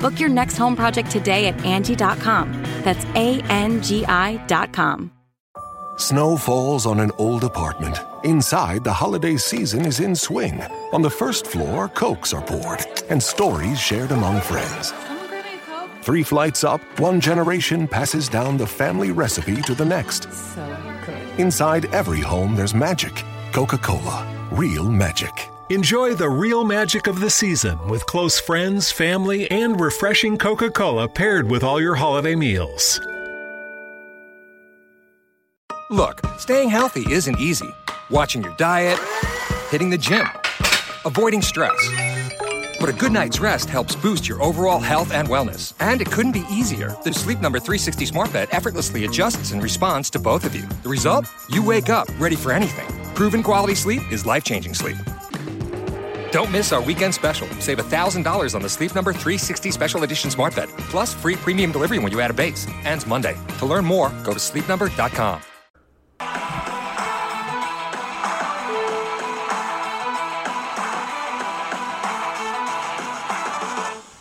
Book your next home project today at Angie.com. That's A N G I.com. Snow falls on an old apartment. Inside, the holiday season is in swing. On the first floor, cokes are poured and stories shared among friends. Three flights up, one generation passes down the family recipe to the next. So good. Inside every home, there's magic. Coca Cola, real magic. Enjoy the real magic of the season with close friends, family, and refreshing Coca Cola paired with all your holiday meals. Look, staying healthy isn't easy. Watching your diet, hitting the gym, avoiding stress. But a good night's rest helps boost your overall health and wellness. And it couldn't be easier. The Sleep Number 360 Smart Bed effortlessly adjusts in response to both of you. The result? You wake up ready for anything. Proven quality sleep is life changing sleep. Don't miss our weekend special. Save $1,000 on the Sleep Number 360 Special Edition Smart Bed, plus free premium delivery when you add a base. Ends Monday. To learn more, go to sleepnumber.com.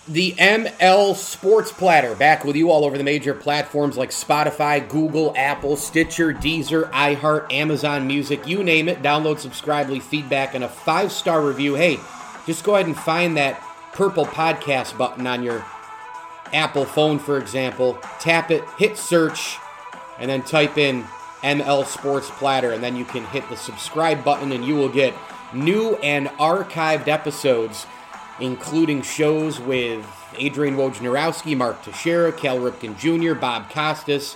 The ML Sports Platter back with you all over the major platforms like Spotify, Google, Apple, Stitcher, Deezer, iHeart, Amazon Music, you name it. Download, subscribe, leave feedback, and a five star review. Hey, just go ahead and find that purple podcast button on your Apple phone, for example. Tap it, hit search, and then type in ML Sports Platter, and then you can hit the subscribe button, and you will get new and archived episodes including shows with Adrian Wojnarowski, Mark Teixeira, Cal Ripken Jr., Bob Costas,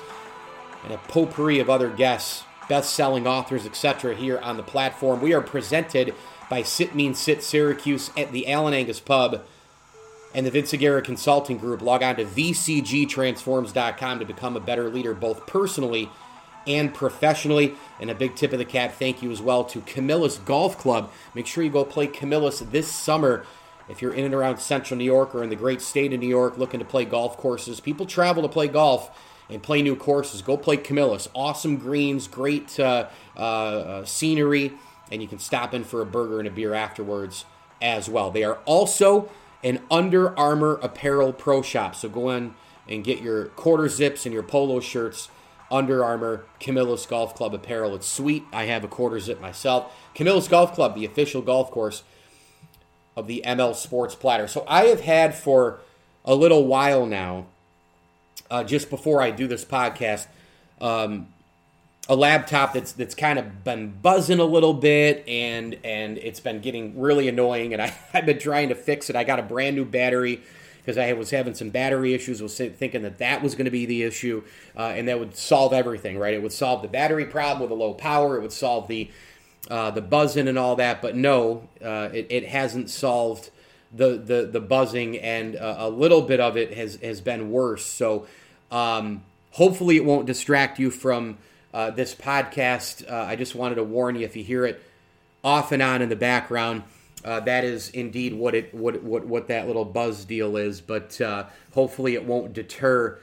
and a potpourri of other guests, best-selling authors, etc. here on the platform. We are presented by Sit Mean Sit Syracuse at the Allen Angus Pub and the Vince Aguirre Consulting Group. Log on to vcgtransforms.com to become a better leader, both personally and professionally. And a big tip of the cap thank you as well to Camillus Golf Club. Make sure you go play Camillus this summer if you're in and around central New York or in the great state of New York looking to play golf courses, people travel to play golf and play new courses. Go play Camillus. Awesome greens, great uh, uh, uh, scenery, and you can stop in for a burger and a beer afterwards as well. They are also an Under Armour apparel pro shop. So go in and get your quarter zips and your polo shirts. Under Armour, Camillus Golf Club apparel. It's sweet. I have a quarter zip myself. Camillus Golf Club, the official golf course of the ML Sports Platter. So I have had for a little while now, uh, just before I do this podcast, um, a laptop that's that's kind of been buzzing a little bit, and and it's been getting really annoying, and I, I've been trying to fix it. I got a brand new battery because I was having some battery issues. Was thinking that that was going to be the issue, uh, and that would solve everything, right? It would solve the battery problem with a low power. It would solve the uh, the buzzing and all that, but no, uh, it, it, hasn't solved the the, the buzzing, and uh, a little bit of it has has been worse. So um, hopefully, it won't distract you from uh, this podcast. Uh, I just wanted to warn you if you hear it off and on in the background. That is indeed what it what, what what that little buzz deal is, but hopefully it won't deter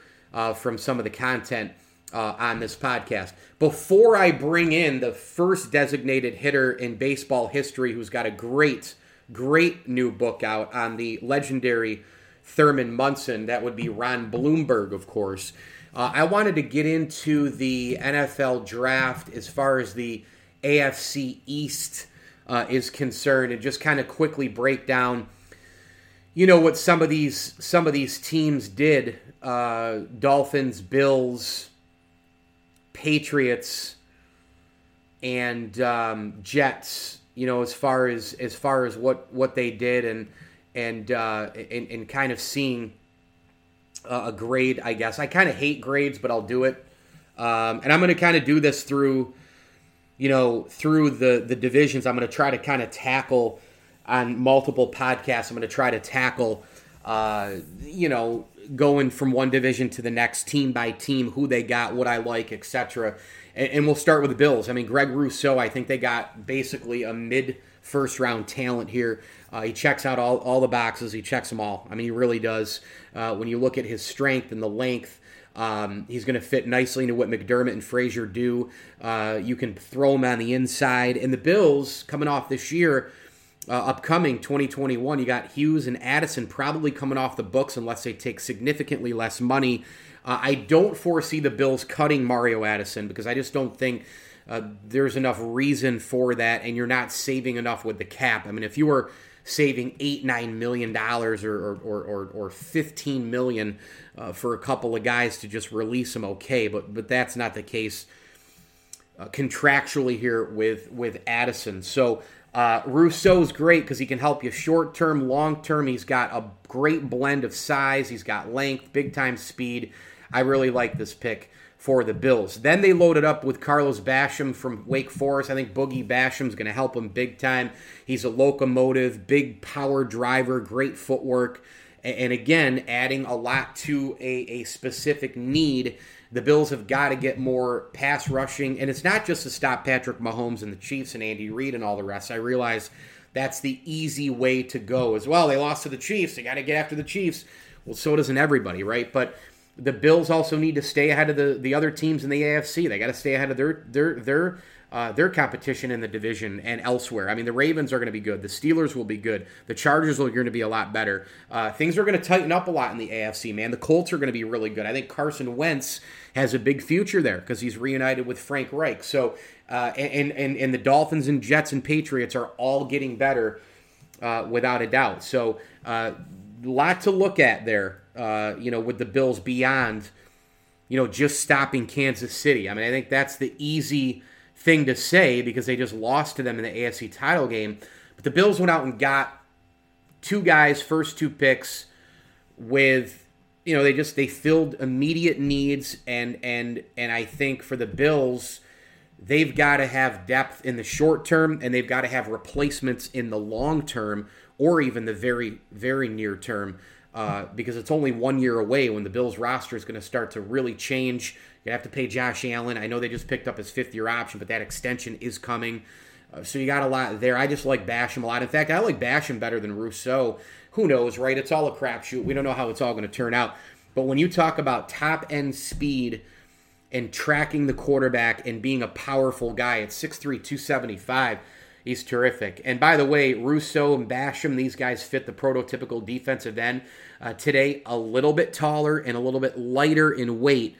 from some of the content uh, on this podcast. Before I bring in the first designated hitter in baseball history who's got a great, great new book out on the legendary Thurman Munson, that would be Ron Blomberg, of course. Uh, I wanted to get into the NFL draft as far as the AFC East uh, is concerned and just kind of quickly break down you know what some of these some of these teams did uh, Dolphins, Bills, Patriots, and um, Jets. You know, as far as as far as what what they did and and uh, and, and kind of seeing a grade. I guess I kind of hate grades, but I'll do it. Um, and I'm going to kind of do this through, you know, through the the divisions. I'm going to try to kind of tackle on multiple podcasts. I'm going to try to tackle, uh, you know, going from one division to the next, team by team, who they got, what I like, etc. And, and we'll start with the Bills. I mean, Greg Rousseau. I think they got basically a mid first round talent here. Uh, he checks out all, all the boxes. He checks them all. I mean, he really does. Uh, when you look at his strength and the length, um, he's going to fit nicely into what McDermott and Frazier do. Uh, you can throw him on the inside. And the Bills, coming off this year, uh, upcoming 2021, you got Hughes and Addison probably coming off the books unless they take significantly less money. Uh, I don't foresee the Bills cutting Mario Addison because I just don't think uh, there's enough reason for that, and you're not saving enough with the cap. I mean, if you were saving eight nine million dollars or or, or or fifteen million uh, for a couple of guys to just release them, okay, but but that's not the case uh, contractually here with with Addison. So. Uh, Rousseau's great because he can help you short term, long term. He's got a great blend of size. He's got length, big time speed. I really like this pick for the Bills. Then they loaded up with Carlos Basham from Wake Forest. I think Boogie Basham's going to help him big time. He's a locomotive, big power driver, great footwork, and again, adding a lot to a, a specific need. The Bills have got to get more pass rushing, and it's not just to stop Patrick Mahomes and the Chiefs and Andy Reid and all the rest. I realize that's the easy way to go as well. They lost to the Chiefs. They got to get after the Chiefs. Well, so doesn't everybody, right? But the Bills also need to stay ahead of the, the other teams in the AFC. They got to stay ahead of their their their uh, their competition in the division and elsewhere. I mean, the Ravens are going to be good. The Steelers will be good. The Chargers are going to be a lot better. Uh, things are going to tighten up a lot in the AFC, man. The Colts are going to be really good. I think Carson Wentz has a big future there because he's reunited with Frank Reich. So, uh, and, and, and the Dolphins and Jets and Patriots are all getting better uh, without a doubt. So, a uh, lot to look at there you know, with the Bills beyond, you know, just stopping Kansas City. I mean, I think that's the easy thing to say because they just lost to them in the AFC title game. But the Bills went out and got two guys, first two picks, with you know they just they filled immediate needs and and and I think for the Bills they've got to have depth in the short term and they've got to have replacements in the long term or even the very very near term uh, because it's only one year away when the Bills roster is going to start to really change. You have to pay Josh Allen. I know they just picked up his fifth year option, but that extension is coming. Uh, so you got a lot there. I just like Basham a lot. In fact, I like Basham better than Rousseau. Who knows, right? It's all a crapshoot. We don't know how it's all going to turn out. But when you talk about top end speed and tracking the quarterback and being a powerful guy at 6'3, 275, He's terrific. And by the way, Rousseau and Basham, these guys fit the prototypical defensive end. Uh, today, a little bit taller and a little bit lighter in weight,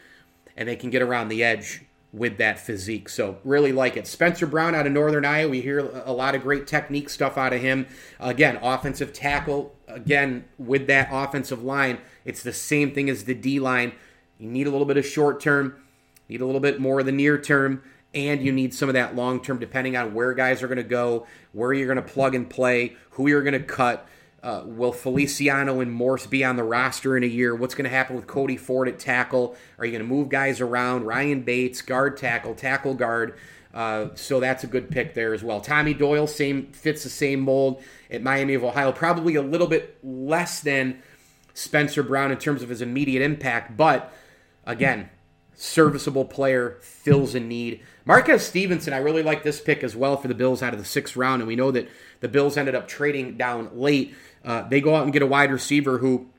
and they can get around the edge with that physique. So, really like it. Spencer Brown out of Northern Iowa, we hear a lot of great technique stuff out of him. Again, offensive tackle. Again, with that offensive line, it's the same thing as the D line. You need a little bit of short term, need a little bit more of the near term and you need some of that long term, depending on where guys are going to go, where you're going to plug and play, who you're going to cut. Uh, will Feliciano and Morse be on the roster in a year? What's going to happen with Cody Ford at tackle? Are you going to move guys around? Ryan Bates, guard tackle, tackle guard. Uh, so that's a good pick there as well. Tommy Doyle, same fits the same mold at Miami of Ohio. Probably a little bit less than Spencer Brown in terms of his immediate impact, but again, serviceable player, fills a need. Marquez Stevenson, I really like this pick as well for the Bills out of the sixth round, and we know that the Bills ended up trading down late. Uh, they go out and get a wide receiver who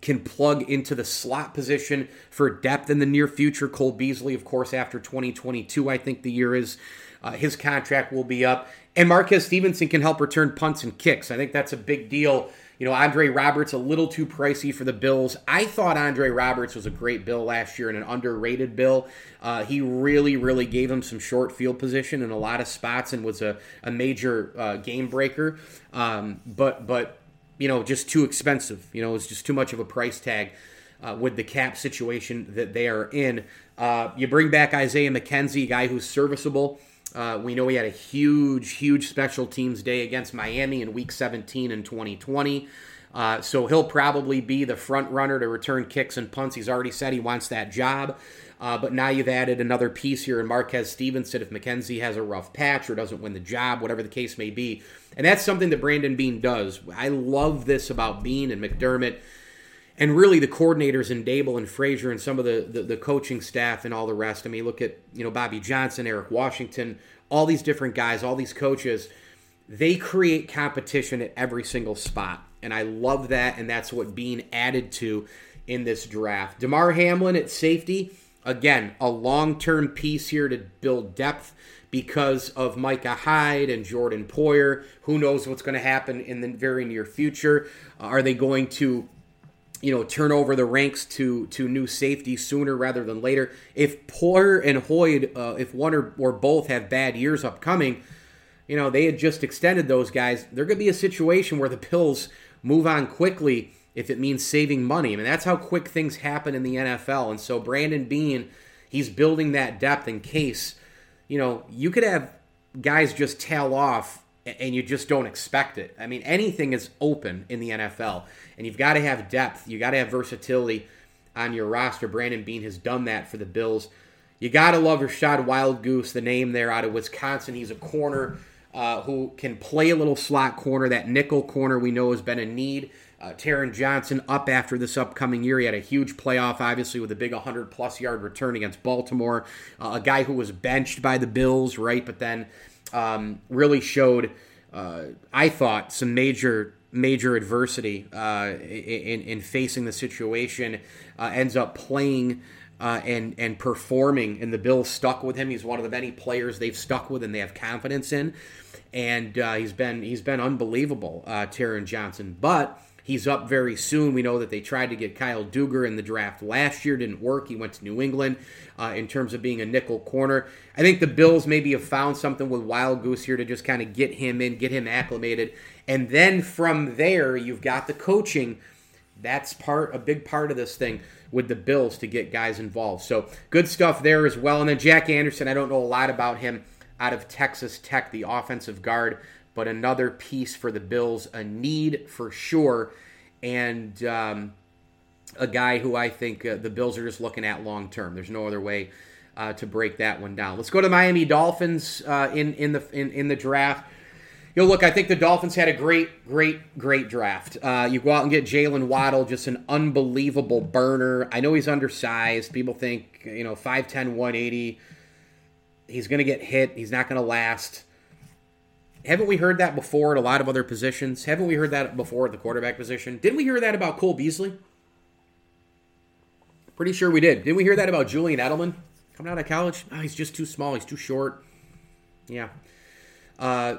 can plug into the slot position for depth in the near future. Cole Beasley, of course, after 2022, I think the year is. Uh, his contract will be up. And Marquez Stevenson can help return punts and kicks. I think that's a big deal you know, Andre Roberts a little too pricey for the Bills. I thought Andre Roberts was a great bill last year and an underrated bill. Uh, he really, really gave him some short field position in a lot of spots and was a, a major uh, game breaker. Um, but but you know, just too expensive. You know, it's just too much of a price tag. uh, with the cap situation that they are in. Uh, you bring back Isaiah McKenzie, a guy who's serviceable. Uh, we know he had a huge, huge special teams day against Miami in Week 17 in 2020. Uh, so he'll probably be the front runner to return kicks and punts. He's already said he wants that job. Uh, but now you've added another piece here in Marquez Stevenson if McKenzie has a rough patch or doesn't win the job, whatever the case may be. And that's something that Brandon Beane does. I love this about Beane and McDermott and really the coordinators in Daboll and Frazier and some of the, the, the coaching staff and all the rest. I mean, look at you know Bobby Johnson, Eric Washington, all these different guys, all these coaches. They create competition at every single spot, and I love that. And that's what being added to in this draft. Damar Hamlin at safety Again, a long term piece here to build depth because of Micah Hyde and Jordan Poyer. Who knows what's going to happen in the very near future? Are they going to you know, turn over the ranks to to new safety sooner rather than later. If Poyer and Hyde, uh, if one or, or both have bad years upcoming, you know, they had just extended those guys. There could be a situation where the Bills move on quickly if it means saving money. I mean, that's how quick things happen in the NFL. And so Brandon Beane, he's building that depth in case, you know, you could have guys just tail off and you just don't expect it. I mean, anything is open in the NFL, and you've got to have depth. You got to have versatility on your roster. Brandon Beane has done that for the Bills. You got to love Rachad Wildgoose, the name there out of Wisconsin. He's a corner uh, who can play a little slot corner. That nickel corner we know has been a need uh, Taron Johnson up after this upcoming year. He had a huge playoff, obviously, with a big 100 plus yard return against Baltimore. Uh, a guy who was benched by the Bills, right? But then um, really showed, uh, I thought, some major major adversity uh, in, in facing the situation. Uh, ends up playing. Uh, and and performing, and the Bills stuck with him. He's one of the many players they've stuck with and they have confidence in, and uh, he's been he's been unbelievable, uh, Taron Johnson. But He's up very soon. We know that they tried to get Kyle Dugger in the draft last year, didn't work. He went to New England uh, in terms of being a nickel corner. I think the Bills maybe have found something with Wildgoose here to just kind of get him in, get him acclimated, and then from there you've got the coaching. That's part a big part of this thing with the Bills to get guys involved. So good stuff there as well. And then Jack Anderson, I don't know a lot about him out of Texas Tech, the offensive guard but another piece for the Bills, a need for sure, and um, a guy who I think uh, the Bills are just looking at long term. There's no other way uh, to break that one down. Let's go to the Miami Dolphins uh, in in the in, in the draft. You know, look, I think the Dolphins had a great, great, great draft. Uh, you go out and get Jaylen Waddle, just an unbelievable burner. I know he's undersized. People think, you know, 5'10, 180. He's going to get hit. He's not going to last. Haven't we heard that before at a lot of other positions? Haven't we heard that before at the quarterback position? Didn't we hear that about Cole Beasley? Pretty sure we did. Didn't we hear that about Julian Edelman coming out of college? Oh, he's just too small. He's too short. Yeah. Uh,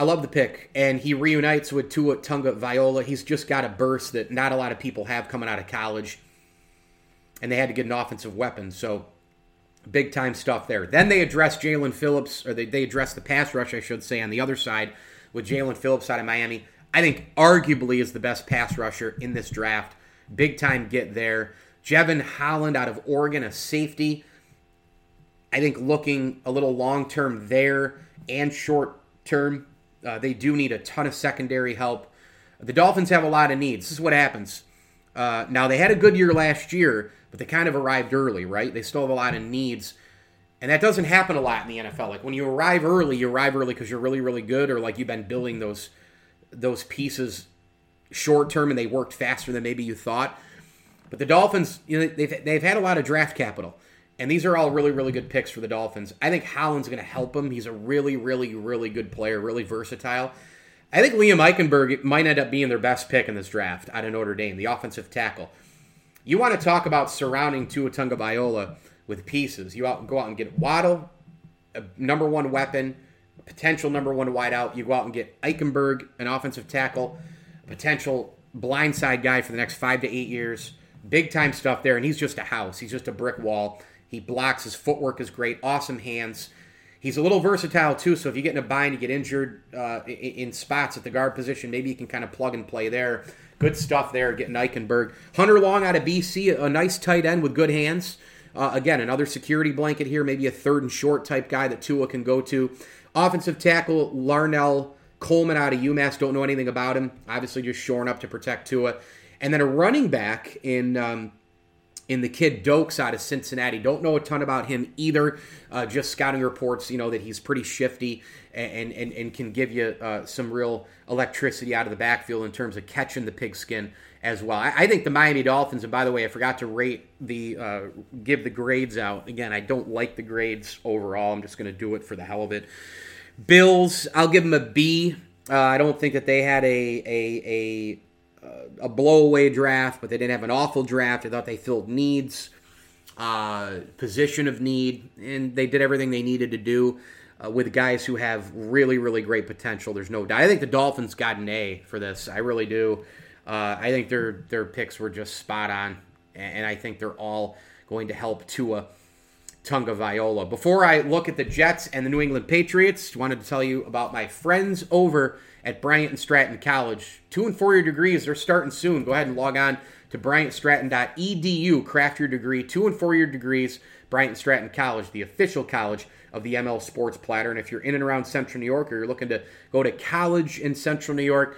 I love the pick, and he reunites with Tua Tagovailoa. He's just got a burst that not a lot of people have coming out of college, and they had to get an offensive weapon. So Big time stuff there. Then they address Jaelan Phillips, or they, they address the pass rush, I should say, on the other side with Jaelan Phillips out of Miami. I think arguably is the best pass rusher in this draft. Big time get there. Jevon Holland out of Oregon, a safety. I think looking a little long term there and short term, uh, they do need a ton of secondary help. The Dolphins have a lot of needs. This is what happens. Uh, now, they had a good year last year, but they kind of arrived early, right? They still have a lot of needs. And that doesn't happen a lot in the NFL. Like when you arrive early, you arrive early because you're really, really good, or like you've been building those those pieces short term and they worked faster than maybe you thought. But the Dolphins, you know, they've they've had a lot of draft capital, and these are all really, really good picks for the Dolphins. I think Holland's going to help them. He's a really, really, really good player, really versatile. I think Liam Eichenberg might end up being their best pick in this draft out of Notre Dame, the offensive tackle. You want to talk about surrounding Tua Tagovailoa with pieces. You out, go out and get Waddle, a number one weapon, potential number one wideout. You go out and get Eichenberg, an offensive tackle, potential blindside guy for the next five to eight years. Big time stuff there, and he's just a house. He's just a brick wall. He blocks. His footwork is great. Awesome hands. He's a little versatile too, so if you get in a bind, you get injured uh, in, spots at the guard position, maybe you can kind of plug and play there. Good stuff there, getting Eichenberg. Hunter Long out of BC, a nice tight end with good hands. Uh, again, another security blanket here, maybe a third and short type guy that Tua can go to. Offensive tackle Larnell Coleman out of UMass, don't know anything about him. Obviously, just shoring up to protect Tua. And then a running back in um, in the kid Doaks out of Cincinnati. Don't know a ton about him either. Uh, just scouting reports, you know, that he's pretty shifty and and, and can give you uh, some real electricity out of the backfield in terms of catching the pigskin as well. I, I, think the Miami Dolphins, and by the way, I forgot to rate the uh, give the grades out. Again, I don't like the grades overall. I'm just going to do it for the hell of it. Bills, I'll give them a B. Uh, I don't think that they had a a a a blowaway draft, but they didn't have an awful draft. I thought they filled needs, uh, position of need, and they did everything they needed to do uh, with guys who have really, really great potential. There's no doubt. I think the Dolphins got an A for this. I really do. Uh, I think their their picks were just spot on, and I think they're all going to help Tua Tagovailoa. Before I look at the Jets and the New England Patriots, wanted to tell you about my friends over at Bryant and Stratton College. Two and four year degrees, they're starting soon. Go ahead and log on to bryantstratton.edu, craft your degree. Two and four year degrees, Bryant and Stratton College, the official college of the ML Sports Platter. And if you're in and around Central New York or you're looking to go to college in Central New York,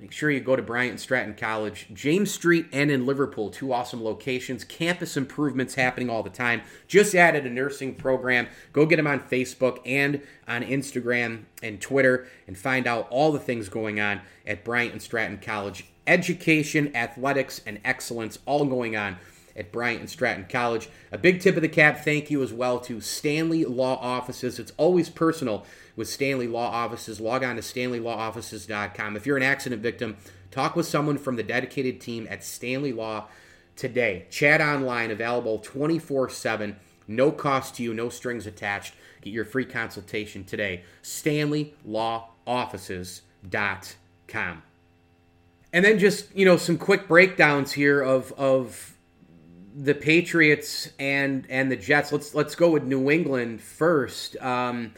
Make sure you go to Bryant Stratton College, James Street, and in Liverpool. Two awesome locations. Campus improvements happening all the time. Just added a nursing program. Go get them on Facebook and on Instagram and Twitter and find out all the things going on at Bryant and Stratton College. Education, athletics, and excellence all going on at Bryant and Stratton College. A big tip of the cap thank you as well to Stanley Law Offices. It's always personal with Stanley Law Offices. Log on to stanleylaw.offices.com. If you're an accident victim, talk with someone from the dedicated team at Stanley Law today. Chat online, available 24 7. No cost to you, no strings attached. Get your free consultation today. StanleyLawOffices.com. And then just, you know, some quick breakdowns here of, of the Patriots and and the Jets. Let's let's go with New England first. Um,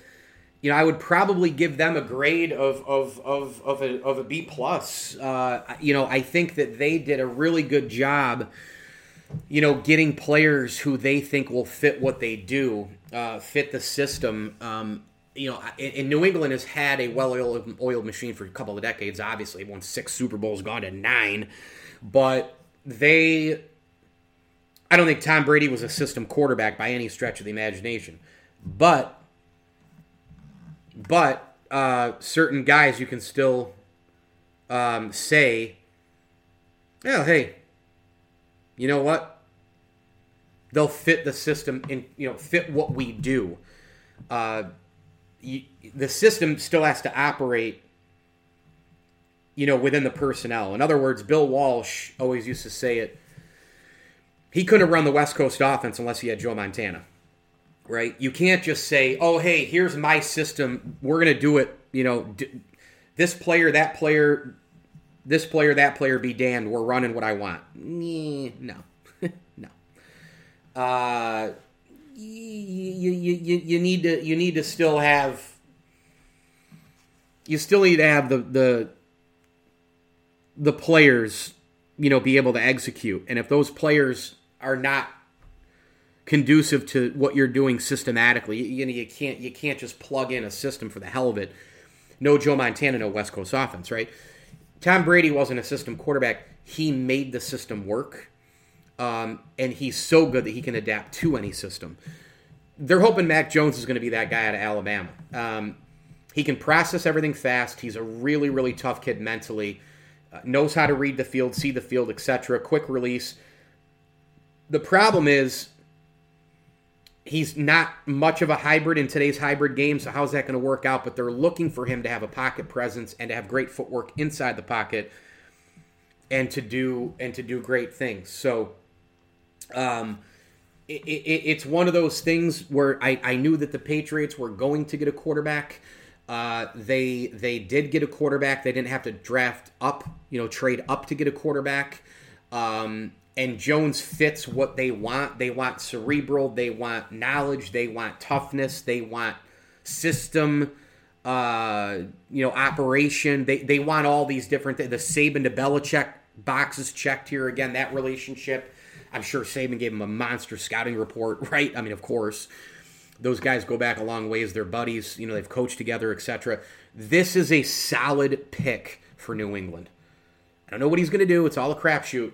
you know, I would probably give them a grade of of of of a, of a B plus. Uh, you know, I think that they did a really good job. You know, getting players who they think will fit what they do, uh, fit the system. Um, you know, New England has had a well-oiled oiled machine for a couple of decades. Obviously, won six Super Bowls, gone to nine, but they. I don't think Tom Brady was a system quarterback by any stretch of the imagination, but but uh, certain guys you can still um, say, "Yeah, hey, you know what? They'll fit the system in, you know, fit what we do." Uh, you, the system still has to operate, you know, within the personnel. In other words, Bill Walsh always used to say it. He couldn't have run the West Coast offense unless he had Joe Montana right? You can't just say, "Oh, hey, here's my system. We're going to do it." You know, d- this player, that player, this player, that player be damned. We're running what I want. No, no. Uh, you, you, you, you need to you need to still have you still need to have the the the players you know be able to execute and if those players are not conducive to what you're doing systematically. You, know, you can't you can't just plug in a system for the hell of it. No Joe Montana, no West Coast offense, right? Tom Brady wasn't a system quarterback. He made the system work, um, and he's so good that he can adapt to any system. They're hoping Mac Jones is going to be that guy out of Alabama. Um, he can process everything fast. He's a really, really tough kid mentally. Uh, knows how to read the field, see the field, etc. Quick release. The problem is he's not much of a hybrid in today's hybrid game, so how's that going to work out? But they're looking for him to have a pocket presence and to have great footwork inside the pocket and to do and to do great things. So um it, it, it's one of those things where I, I knew that the Patriots were going to get a quarterback. Uh, they they did get a quarterback. They didn't have to draft up, you know, trade up to get a quarterback. Um, and Jones fits what they want. They want cerebral, they want knowledge, they want toughness, they want system, uh, you know, operation. They they want all these different things. The Saban to Belichick boxes checked here again. That relationship. I'm sure Saban gave him a monster scouting report, right? I mean, of course, those guys go back a long ways. They're buddies. You know, they've coached together, etc. This is a solid pick for New England. I don't know what he's going to do. It's all a crapshoot.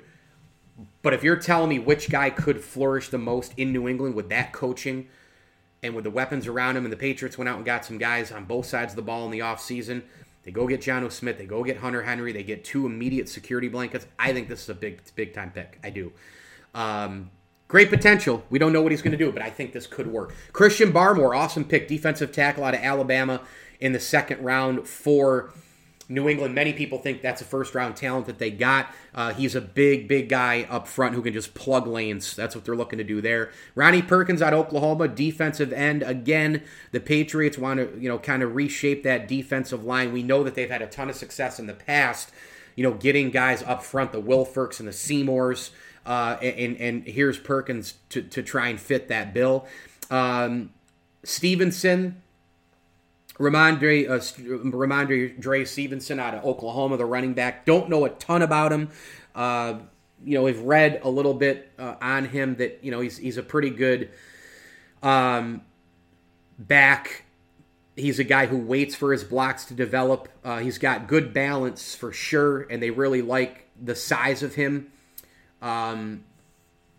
But if you're telling me which guy could flourish the most in New England with that coaching and with the weapons around him, and the Patriots went out and got some guys on both sides of the ball in the offseason, they go get Jonnu Smith, they go get Hunter Henry, they get two immediate security blankets. I think this is a big, big time pick. I do. Um, great potential. We don't know what he's going to do, but I think this could work. Christian Barmore, awesome pick, defensive tackle out of Alabama in the second round for New England, many people think that's a first round talent that they got. Uh, he's a big, big guy up front who can just plug lanes. That's what they're looking to do there. Ronnie Perkins out Oklahoma, defensive end. Again, the Patriots want to, you know, kind of reshape that defensive line. We know that they've had a ton of success in the past, you know, getting guys up front, the Wilforks and the Seymours. Uh, and, and here's Perkins to, to try and fit that bill. Um, Stevenson, Rhamondre, uh, Rhamondre Dre Stevenson out of Oklahoma, the running back. Don't know a ton about him. Uh, you know, we've read a little bit uh, on him that you know he's he's a pretty good um, back. He's a guy who waits for his blocks to develop. Uh, he's got good balance for sure, and they really like the size of him um,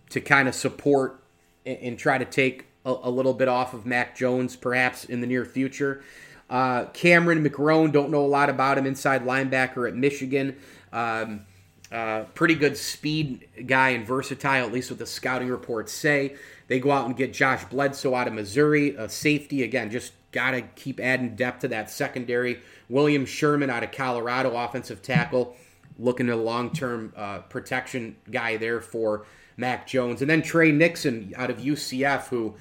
to kind of support and, and try to take a, a, little bit off of Mac Jones, perhaps in the near future. Uh, Cameron McGrone, don't know a lot about him, inside linebacker at Michigan. Um, uh, pretty good speed guy and versatile, at least what the scouting reports say. They go out and get Josh Bledsoe out of Missouri, a safety. Again, just got to keep adding depth to that secondary. William Sherman out of Colorado, offensive tackle, looking at a long term uh, protection guy there for Mac Jones. And then Tre Nixon out of UCF, who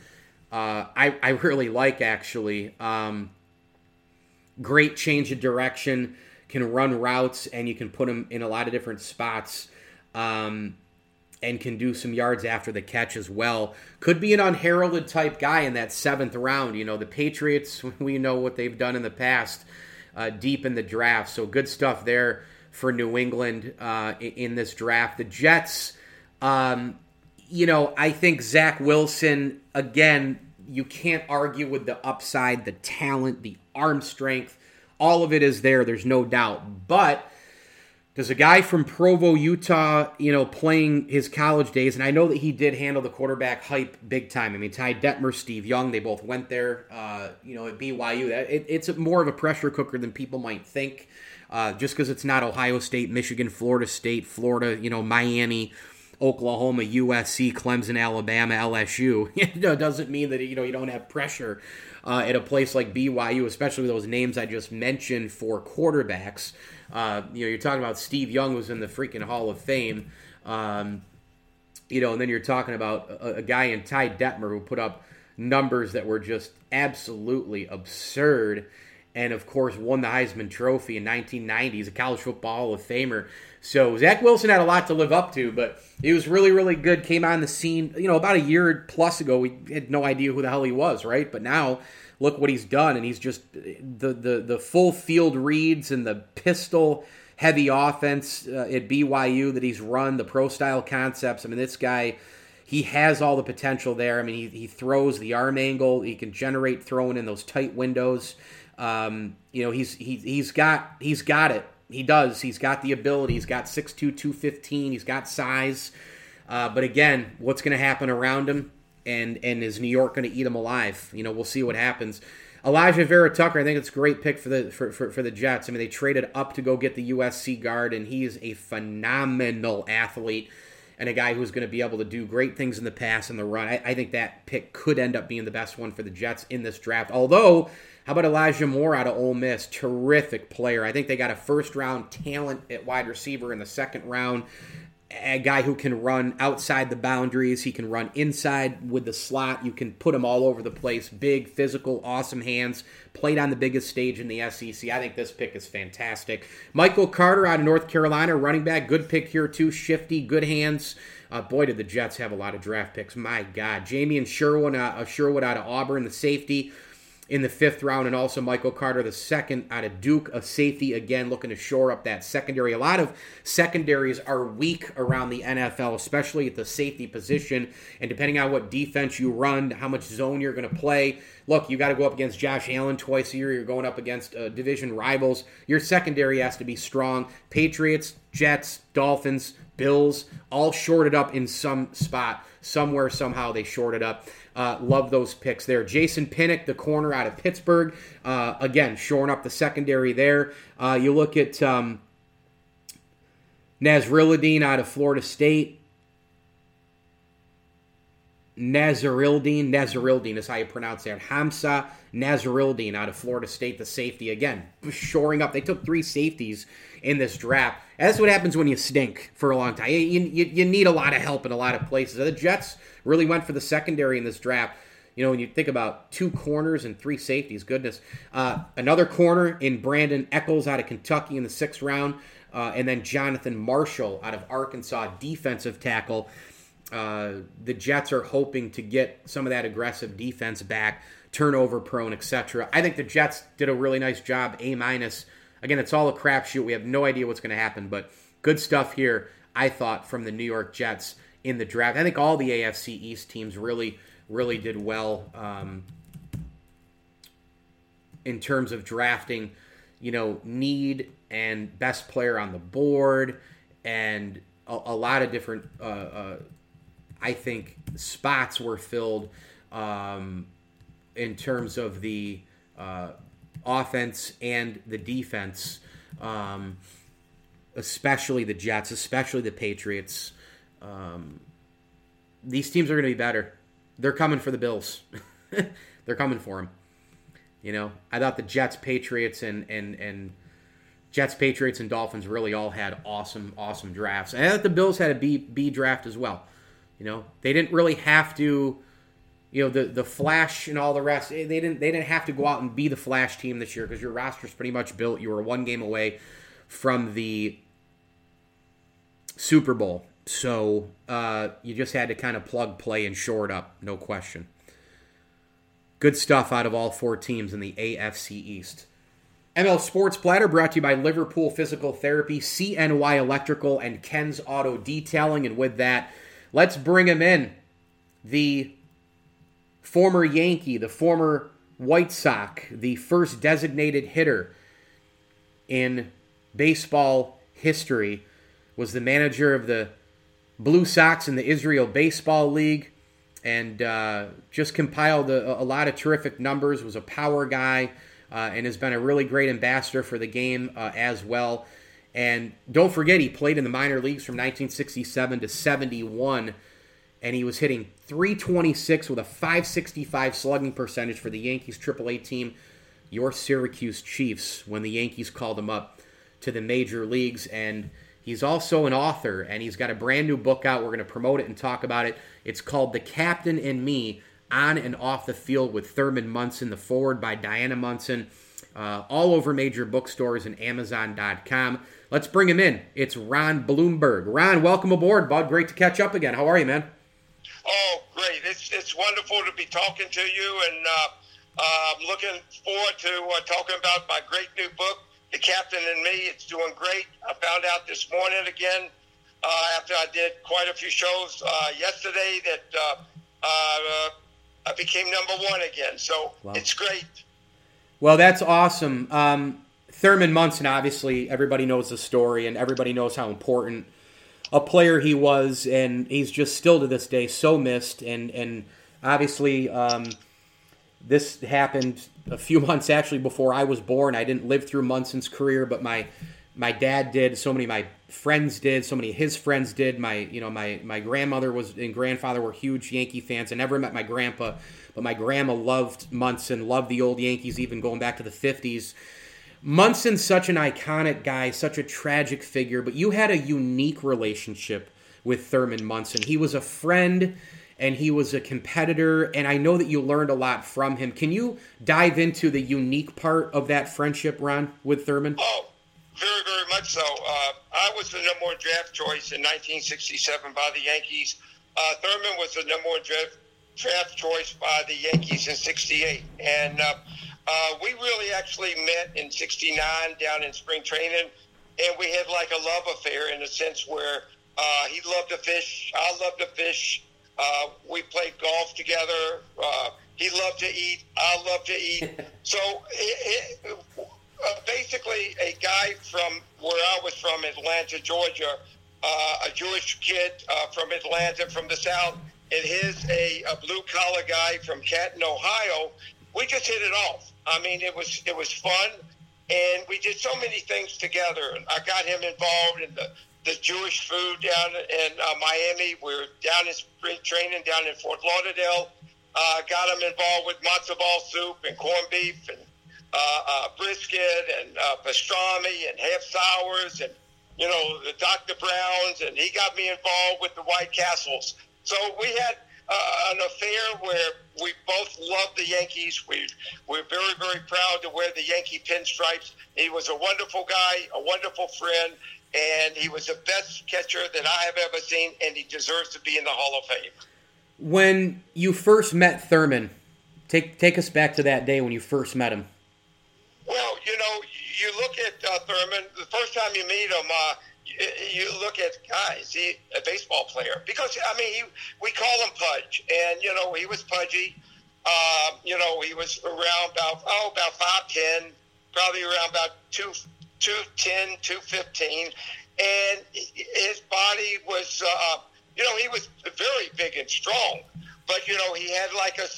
uh, I, I really like actually. Um, great change of direction, can run routes, and you can put him in a lot of different spots. Um, and can do some yards after the catch as well. Could be an unheralded type guy in that seventh round. You know, the Patriots, we know what they've done in the past uh, deep in the draft. So good stuff there for New England uh, in this draft. The Jets, um, you know, I think Zach Wilson, again, you can't argue with the upside, the talent, the arm strength. All of it is there. There's no doubt. But does a guy from Provo, Utah, you know, playing his college days, and I know that he did handle the quarterback hype big time. I mean, Ty Detmer, Steve Young, they both went there, uh, you know, at BYU. It, it's more of a pressure cooker than people might think, uh, just because it's not Ohio State, Michigan, Florida State, Florida, you know, Miami, Oklahoma, USC, Clemson, Alabama, LSU. you doesn't mean that you know you don't have pressure uh, at a place like BYU, especially those names I just mentioned for quarterbacks. Uh, you know, you're talking about Steve Young was in the freaking Hall of Fame. Um, you know, and then you're talking about a, a guy in Ty Detmer who put up numbers that were just absolutely absurd and of course won the Heisman Trophy in 1990. He's a college football Hall of Famer. So Zach Wilson had a lot to live up to, but he was really, really good. Came on the scene, you know, about a year plus ago. We had no idea who the hell he was, right? But now, look what he's done, and he's just the the the full field reads and the pistol heavy offense uh, at BYU that he's run, the pro style concepts. I mean, this guy. He has all the potential there. I mean, he, he throws the arm angle. He can generate throwing in those tight windows. Um, you know, he's he, he's got he's got it he does. He's got the ability. He's got 6'2", 215. He's got size. Uh, but again, what's going to happen around him? And and is New York going to eat him alive? You know, we'll see what happens. Alijah Vera-Tucker, I think it's a great pick for the for, for, for the Jets. I mean, they traded up to go get the USC guard, and he is a phenomenal athlete and a guy who's going to be able to do great things in the pass and the run. I, I think that pick could end up being the best one for the Jets in this draft. Although how about Elijah Moore out of Ole Miss? Terrific player. I think they got a first round talent at wide receiver in the second round. A guy who can run outside the boundaries. He can run inside with the slot. You can put him all over the place. Big, physical, awesome hands. Played on the biggest stage in the SEC. I think this pick is fantastic. Michael Carter out of North Carolina, running back. Good pick here, too. Shifty, good hands. Uh, boy, did the Jets have a lot of draft picks. My God. Jamien Sherwood, uh, Sherwood out of Auburn, the safety in the fifth round, and also Michael Carter, the second out of Duke, a safety again, looking to shore up that secondary. A lot of secondaries are weak around the NFL, especially at the safety position. And depending on what defense you run, how much zone you're going to play. Look, you got to go up against Josh Allen twice a year. You're going up against uh, division rivals. Your secondary has to be strong. Patriots, Jets, Dolphins, Bills, all shorted up in some spot somewhere, somehow they shorted up. Uh, love those picks there. Jason Pinnock, the corner out of Pittsburgh, uh, again shoring up the secondary there. Uh, you look at um, out of Florida State. Nasirildeen, Nasirildeen is how you pronounce that. Hamsah Nasirildeen out of Florida State, the safety again, shoring up. They took three safeties in this draft. That's what happens when you stink for a long time. You, you, you need a lot of help in a lot of places. The Jets really went for the secondary in this draft. You know, when you think about two corners and three safeties, goodness. Uh, another corner in Brandon Echols out of Kentucky in the sixth round, uh, and then Jonathan Marshall out of Arkansas, defensive tackle. Uh, the Jets are hoping to get some of that aggressive defense back, turnover prone, etc. I think the Jets did a really nice job. A minus. Again, it's all a crapshoot. We have no idea what's going to happen, but good stuff here. I thought from the New York Jets in the draft. I think all the AFC East teams really, really did well um, in terms of drafting. You know, need and best player on the board, and a, a lot of different. Uh, uh, I think spots were filled um, in terms of the uh, offense and the defense, um, especially the Jets, especially the Patriots. Um, these teams are going to be better. They're coming for the Bills. They're coming for them. You know, I thought the Jets, Patriots, and and and Jets, Patriots, and Dolphins really all had awesome, awesome drafts. And I thought the Bills had a B B draft as well. You know, they didn't really have to. You know, the the flash and all the rest. They didn't they didn't have to go out and be the flash team this year because your roster's pretty much built. You were one game away from the Super Bowl. So uh, you just had to kind of plug, play, and short up, no question. Good stuff out of all four teams in the AFC East. ML Sports Platter brought to you by Liverpool Physical Therapy, CNY Electrical, and Ken's Auto Detailing. And with that, let's bring him in. The former Yankee, the former White Sox, the first designated hitter in baseball history, was the manager of the Blue Sox in the Israel Baseball League, and uh, just compiled a, a, lot of terrific numbers. Was a power guy, uh, and has been a really great ambassador for the game uh, as well. And don't forget, he played in the minor leagues from 1967 to 71, and he was hitting 326 with a 565 slugging percentage for the Yankees AAA team, your Syracuse Chiefs, when the Yankees called him up to the major leagues. And He's also an author, and he's got a brand new book out. We're going to promote it and talk about it. It's called The Captain and Me On and Off the Field with Thurman Munson, the forward by Diana Munson, uh, all over major bookstores and Amazon.com. Let's bring him in. It's Ron Blomberg. Ron, welcome aboard, bud. Great to catch up again. How are you, man? Oh, great. It's, it's wonderful to be talking to you, and uh, uh, I'm looking forward to uh, talking about my great new book, the captain and me. It's doing great. I found out this morning again uh, after I did quite a few shows uh, yesterday that uh, uh I became number one again. So wow. it's great. Well, that's awesome. Um, Thurman Munson, obviously, everybody knows the story and everybody knows how important a player he was, and he's just still to this day so missed. And and obviously, um, this happened a few months actually before I was born. I didn't live through Munson's career, but my my dad did. So many of my friends did. So many of his friends did. My you know my my grandmother was and grandfather were huge Yankee fans. I never met my grandpa, but my grandma loved Munson, loved the old Yankees, even going back to the fifties. Munson's such an iconic guy, such a tragic figure, but you had a unique relationship with Thurman Munson. He was a friend and he was a competitor and i know that you learned a lot from him. Can you dive into the unique part of that friendship ron with thurman? Oh very very much so. Uh, i was the number one draft choice in 1967 by the yankees. Uh, thurman was the number one draft draft choice by the Yankees in '68, and uh, uh, we really actually met in '69 down in spring training, and we had like a love affair in a sense where uh, he loved to fish, I loved to fish. Uh, we played golf together. Uh, he loved to eat. I loved to eat. so it, it, uh, basically, a guy from where I was from, Atlanta, Georgia, uh, a Jewish kid uh, from Atlanta, from the South, and his a, a blue collar guy from Canton, Ohio. We just hit it off. I mean, it was it was fun, and we did so many things together. I got him involved in the the Jewish food down in uh, Miami. We are down in spring training down in Fort Lauderdale. Uh, got him involved with matzo ball soup and corned beef and uh, uh, brisket and uh, pastrami and half sours and you know the Dr. Browns and he got me involved with the White Castles. So we had uh, an affair where we both love the Yankees. We we're very very proud to wear the Yankee pinstripes. He was a wonderful guy, a wonderful friend, and he was the best catcher that I have ever seen, and he deserves to be in the Hall of Fame. When you first met Thurman, take take us back to that day when you first met him. Well, you know, you look at uh, Thurman. The first time you meet him, uh, you, look at guys, he a baseball player because I mean, he, we call him Pudge, and you know, he was pudgy. Uh, you know, he was around about oh about five ten, probably around about two two ten two fifteen, and his body was, uh, you know, he was very big and strong, but you know, he had like a,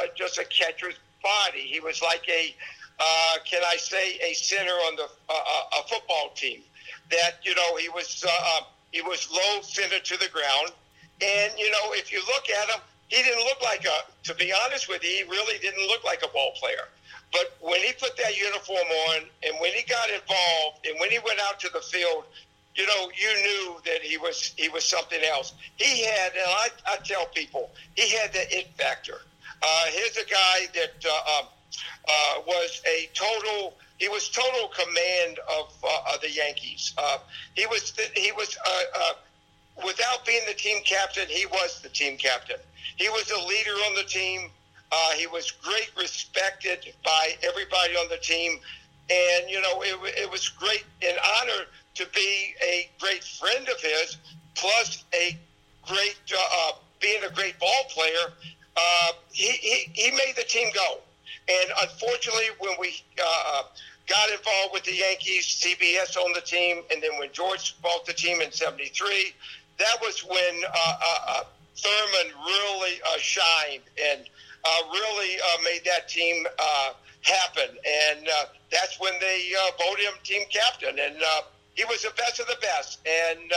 a just a catcher's body. He was like a, uh, can I say, a center on the uh, a football team. That you know, he was uh, he was low center to the ground, and you know, if you look at him, he didn't look like a. To be honest with you, he really didn't look like a ball player. But when he put that uniform on and when he got involved and when he went out to the field, you know, you knew that he was he was something else. He had, and I, I tell people, he had the it factor. Uh, here's a guy that uh, um, uh, was a total. He was total command of uh, the Yankees. Uh, he was he was uh, uh, without being the team captain, he was the team captain. He was a leader on the team. Uh, he was great, respected by everybody on the team, and you know it, it was great an honor to be a great friend of his, plus a great uh, being a great ball player. Uh, he, he he made the team go, and unfortunately, when we uh, got involved with the Yankees, CBS owned the team, and then when George bought the team in '73, that was when uh, uh, Thurman really shined and uh, really uh, made that team uh, happen. And uh, that's when they uh, voted him team captain. And uh, he was the best of the best. And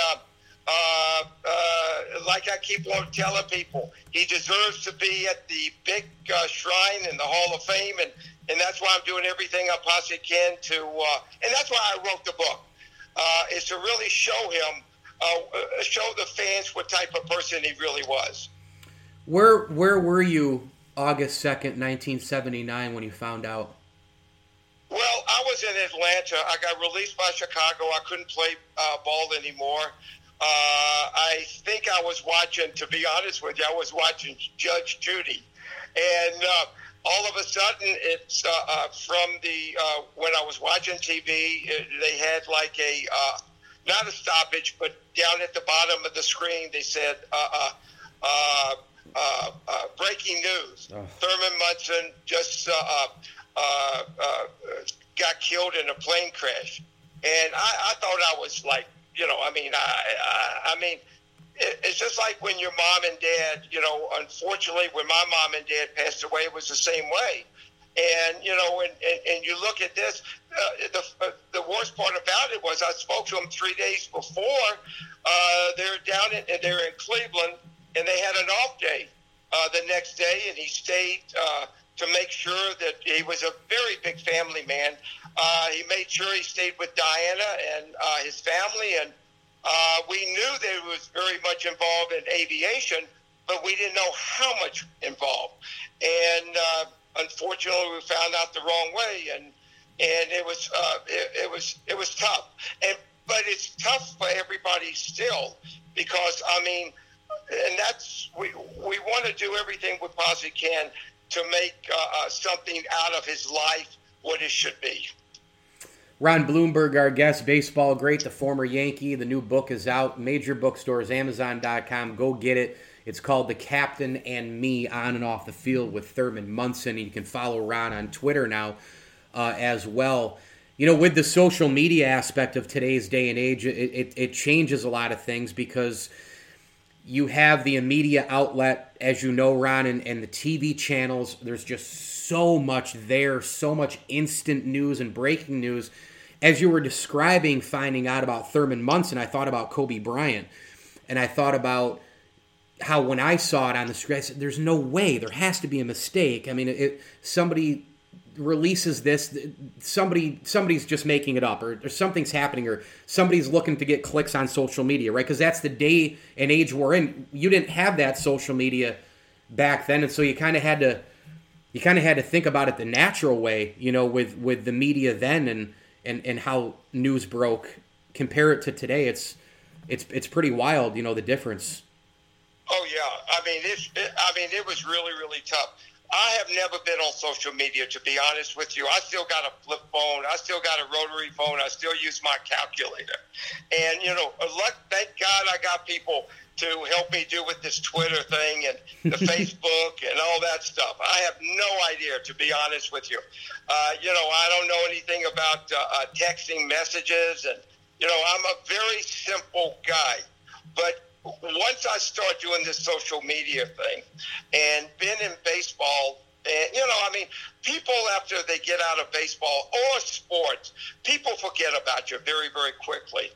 uh, uh, like I keep on telling people, he deserves to be at the big uh, shrine in the Hall of Fame. And, and that's why I'm doing everything I possibly can to, uh, and that's why I wrote the book, uh, is to really show him, uh, show the fans what type of person he really was. Where where were you August 2nd, 1979, when you found out? Well, I was in Atlanta. I got released by Chicago. I couldn't play uh, ball anymore. Uh, I think I was watching, to be honest with you, I was watching Judge Judy. And uh, all of a sudden, it's uh, uh, from the, uh, when I was watching TV, it, they had like a, not a stoppage, but down at the bottom of the screen, they said, uh, uh, breaking news: oh. Thurman Munson just uh, uh, uh, got killed in a plane crash, and I, I thought I was like, you know, I mean, I, I, I mean, it, it's just like when your mom and dad, you know, unfortunately, when my mom and dad passed away, it was the same way. And you know, and, and, and you look at this. Uh, the uh, the worst part about it was I spoke to them three days before. Uh, they're down in they're in Cleveland, and they had an off day uh, the next day, and he stayed uh, to make sure that he was a very big family man. Uh, he made sure he stayed with Diana and uh, his family, and uh, we knew that he was very much involved in aviation, but we didn't know how much involved. And uh, unfortunately, we found out the wrong way, and and it was uh, it, it was it was tough. And but it's tough for everybody still because I mean and that's we we want to do everything we possibly can to make uh, uh, something out of his life what it should be. Ron Blomberg, our guest, baseball great, the former Yankee. The new book is out. Major bookstores, Amazon.com. Go get it. It's called The Captain and Me On and Off the Field with Thurman Munson. You can follow Ron on Twitter now uh, as well. You know, with the social media aspect of today's day and age, it, it, it changes a lot of things because you have the media outlet, as you know, Ron, and, and the TV channels. There's just so much there, so much instant news and breaking news as you were describing finding out about Thurman Munson, I thought about Kobe Bryant, and I thought about how when I saw it on the screen, said, "There's no way. There has to be a mistake." I mean, it, somebody releases this somebody somebody's just making it up or, or, something's happening or somebody's looking to get clicks on social media right because that's the day and age we're in you didn't have that social media back then and so you kind of had to you kind of had to think about it the natural way you know with with the media then and and and how news broke compare it to today it's it's it's pretty wild you know the difference oh yeah i mean it's it, i mean it was really really tough I have never been on social media, to be honest with you. I still got a flip phone. I still got a rotary phone. I still use my calculator. And, you know, luck, thank God I got people to help me do with this Twitter thing and the Facebook and all that stuff. I have no idea, to be honest with you. Uh, you know, I don't know anything about uh, uh, texting messages. And, you know, I'm a very simple guy. But once I start doing this social media thing and been in baseball, and you know, I mean, people after they get out of baseball or sports, people forget about you very, very quickly.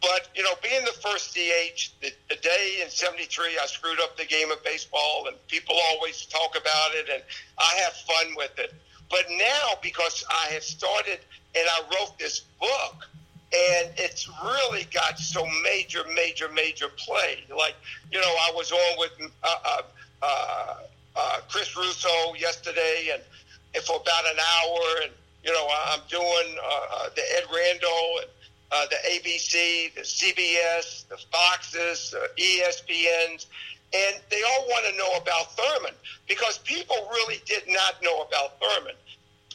But you know, being the first DH, the, the day in '73, I screwed up the game of baseball, and people always talk about it, and I have fun with it. But now, because I have started and I wrote this book, and it's really got so major, major, major play. Like you know, I was on with uh, uh, uh, uh, Chris Russo yesterday, and, and, for about an hour, and you know, I'm doing uh, uh, the Ed Randall and uh, the ABC, the CBS, the Foxes, the ESPNs, and they all want to know about Thurman because people really did not know about Thurman.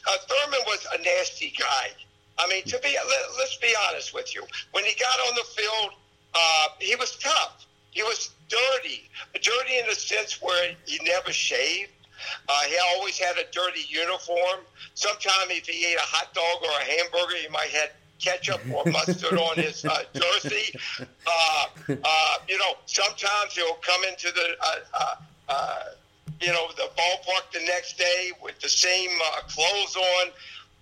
Thurman was a nasty guy I mean, to be let, us be honest with you, when he got on the field, uh, he was tough. He was dirty, dirty in the sense where he never shaved. Uh, he always had a dirty uniform. Sometimes if he ate a hot dog or a hamburger, he might have ketchup or mustard on his uh, jersey. Uh, uh, you know, sometimes he'll come into the, uh, uh, uh, you know, the ballpark the next day with the same uh, clothes on.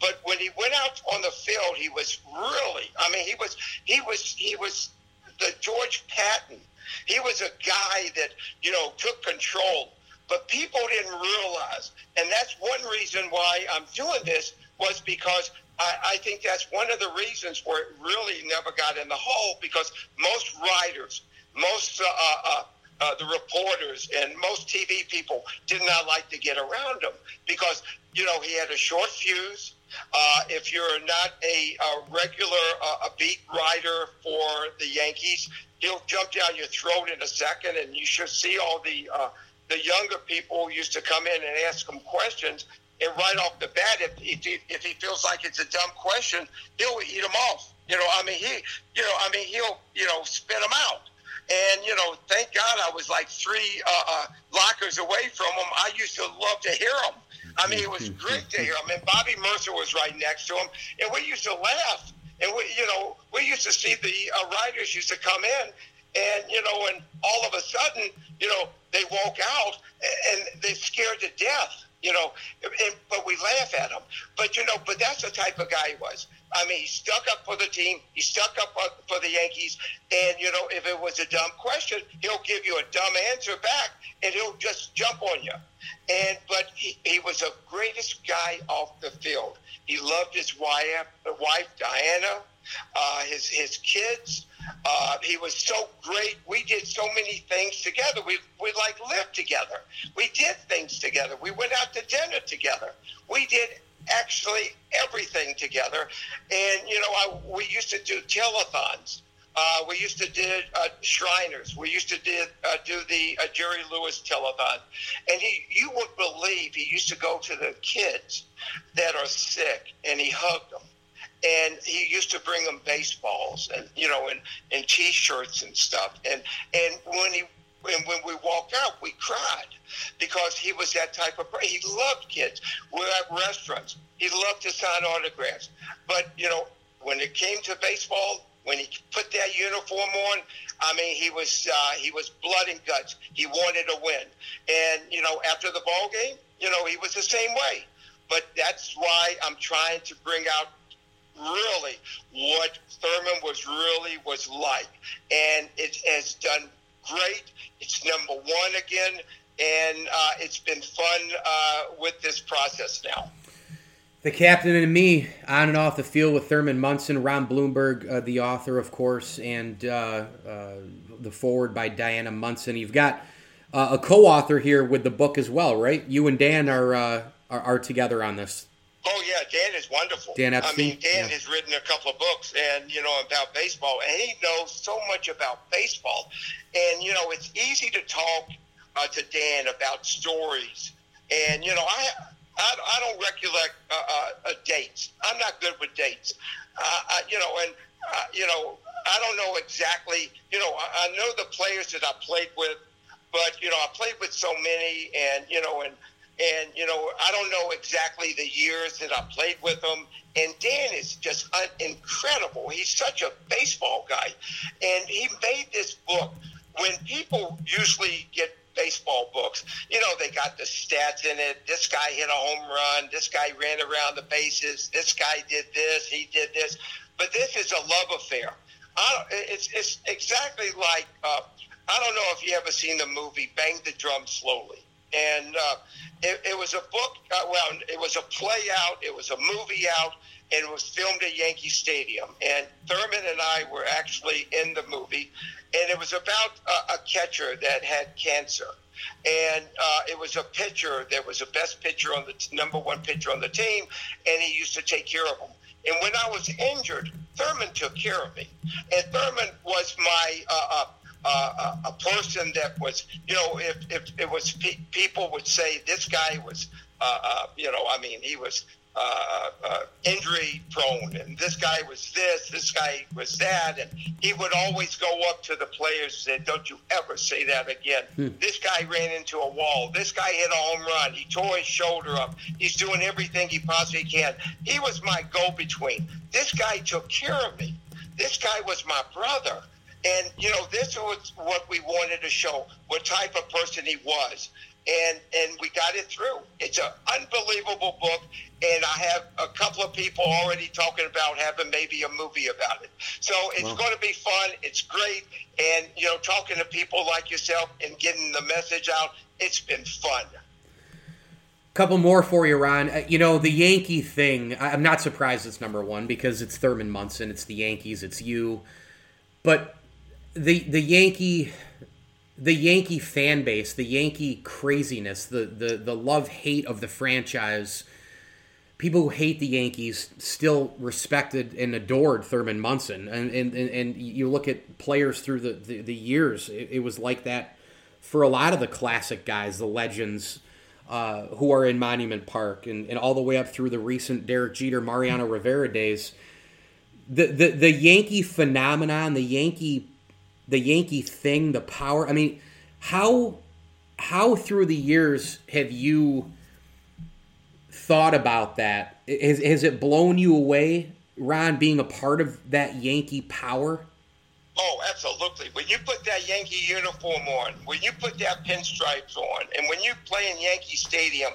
But when he went out on the field, he was really, I mean, he was, he was, he was the George Patton. He was a guy that, you know, took control. But people didn't realize, and that's one reason why I'm doing this, was because I, I think that's one of the reasons where it really never got in the hole because most writers, most uh, uh, uh, the reporters and most TV people did not like to get around him because you know he had a short fuse. Uh, if you're not a, a regular uh, a beat writer for the Yankees, he'll jump down your throat in a second, and you should see all the uh, the younger people used to come in and ask him questions. And right off the bat, if, if, he, if he feels like it's a dumb question, he'll eat them off. You know, I mean, he, you know, I mean, he'll, you know, spit them out. And, you know, thank God I was like three uh, uh, lockers away from him. I used to love to hear him. I mean, it was great to hear him. And Bobby Murcer was right next to him. And we used to laugh. And, we, you know, we used to see the uh, writers used to come in. And, you know, and all of a sudden, you know, they walk out and they're scared to death you know, and, but we laugh at him. But you know, but that's the type of guy he was. I mean, he stuck up for the team. He stuck up for the Yankees. And you know, if it was a dumb question, he'll give you a dumb answer back, and he'll just jump on you. And but he, he was the greatest guy off the field. He loved his wife, wife Diana, uh, his his kids. Uh, he was so great. We did so many things together. We we like lived together. We did things together. We went out to dinner together. We did actually everything together. And you know, I, we used to do telethons. Uh, we used to do uh, Shriners. We used to did, uh, do the uh, Jerry Lewis telethon, and he you would believe he used to go to the kids that are sick and he hugged them, and he used to bring them baseballs and you know and and T-shirts and stuff, and and when he and when we walked out, we cried because he was that type of person. He loved kids. We're at restaurants. He loved to sign autographs. But, you know, when it came to baseball, when he put that uniform on, I mean, he was uh, he was blood and guts. He wanted to win, and you know, after the ball game, you know, he was the same way. But that's why I'm trying to bring out really what Thurman was really was like, and it has done great. It's number one again, and uh, it's been fun uh, with this process now. The captain and me on and off the field with Thurman Munson, Ron Blomberg, uh, the author, of course, and uh, uh, the forward by Diana Munson. You've got uh, a co-author here with the book as well, right? You and Dan are are, are, together on this. Oh yeah, Dan is wonderful. Dan Epstein. I mean, Dan yeah. has written a couple of books, and you know about baseball, and he knows so much about baseball. And you know, it's easy to talk uh, to Dan about stories, and you know, I I, I don't recollect uh, uh, dates. I'm not good with dates. Uh, I, you know, and uh, you know, I don't know exactly. You know, I, I know the players that I played with, but you know, I played with so many, and you know, and and you know, I don't know exactly the years that I played with them. And Dan is just incredible. He's such a baseball guy, and he made this book. When people usually get baseball books. You know, they got the stats in it. This guy hit a home run. This guy ran around the bases. This guy did this. He did this. But this is a love affair. It's, it's exactly like uh, I don't know if you ever seen the movie Bang the Drum Slowly. And uh, it, it was a book, uh, well, it was a play out, it was a movie out, and it was filmed at Yankee Stadium. And Thurman and I were actually in the movie and it was about a, a catcher that had cancer. And uh, it was a pitcher that was the best pitcher on the t- number one pitcher on the team, and he used to take care of him. And when I was injured, Thurman took care of me. And Thurman was my uh, uh, uh, a person that was, you know, if, if it was pe- people would say this guy was, uh, uh, you know, I mean, he was uh, uh, injury prone, and this guy was this, this guy was that, and he would always go up to the players and say, "Don't you ever say that again." Hmm. This guy ran into a wall. This guy hit a home run. He tore his shoulder up. He's doing everything he possibly can. He was my go-between. This guy took care of me. This guy was my brother. And you know, this was what we wanted to show what type of person he was and and we got it through. It's an unbelievable book, and I have a couple of people already talking about having maybe a movie about it. So it's wow. going to be fun. It's great, and you know, talking to people like yourself and getting the message out. It's been fun. Couple more for you, Ron. Uh, you know the Yankee thing. I'm not surprised it's number one because it's Thurman Munson, it's the Yankees, it's you. But the the Yankee the Yankee fan base, the Yankee craziness, the the the love hate of the franchise. People who hate the Yankees still respected and adored Thurman Munson, and and, and you look at players through the the, the years, it, it, was like that for a lot of the classic guys, the legends uh, who are in Monument Park, and, and all the way up through the recent Derek Jeter, Mariano Rivera days. The, the the Yankee phenomenon, the Yankee the Yankee thing, the power. I mean, how how through the years have you thought about that? Has, has it blown you away, Ron, being a part of that Yankee power? Oh, absolutely. When you put that Yankee uniform on, when you put that pinstripes on, and when you play in Yankee Stadium,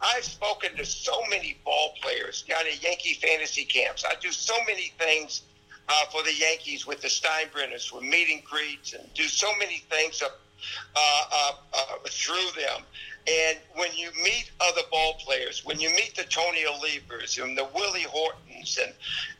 I've spoken to so many ball players down at Yankee fantasy camps. I do so many things uh, for the Yankees with the Steinbrenners, with meet and greets, and do so many things up, uh, uh, uh, through them. And when you meet other ball players, when you meet the Tony Olivas and the Willie Hortons and,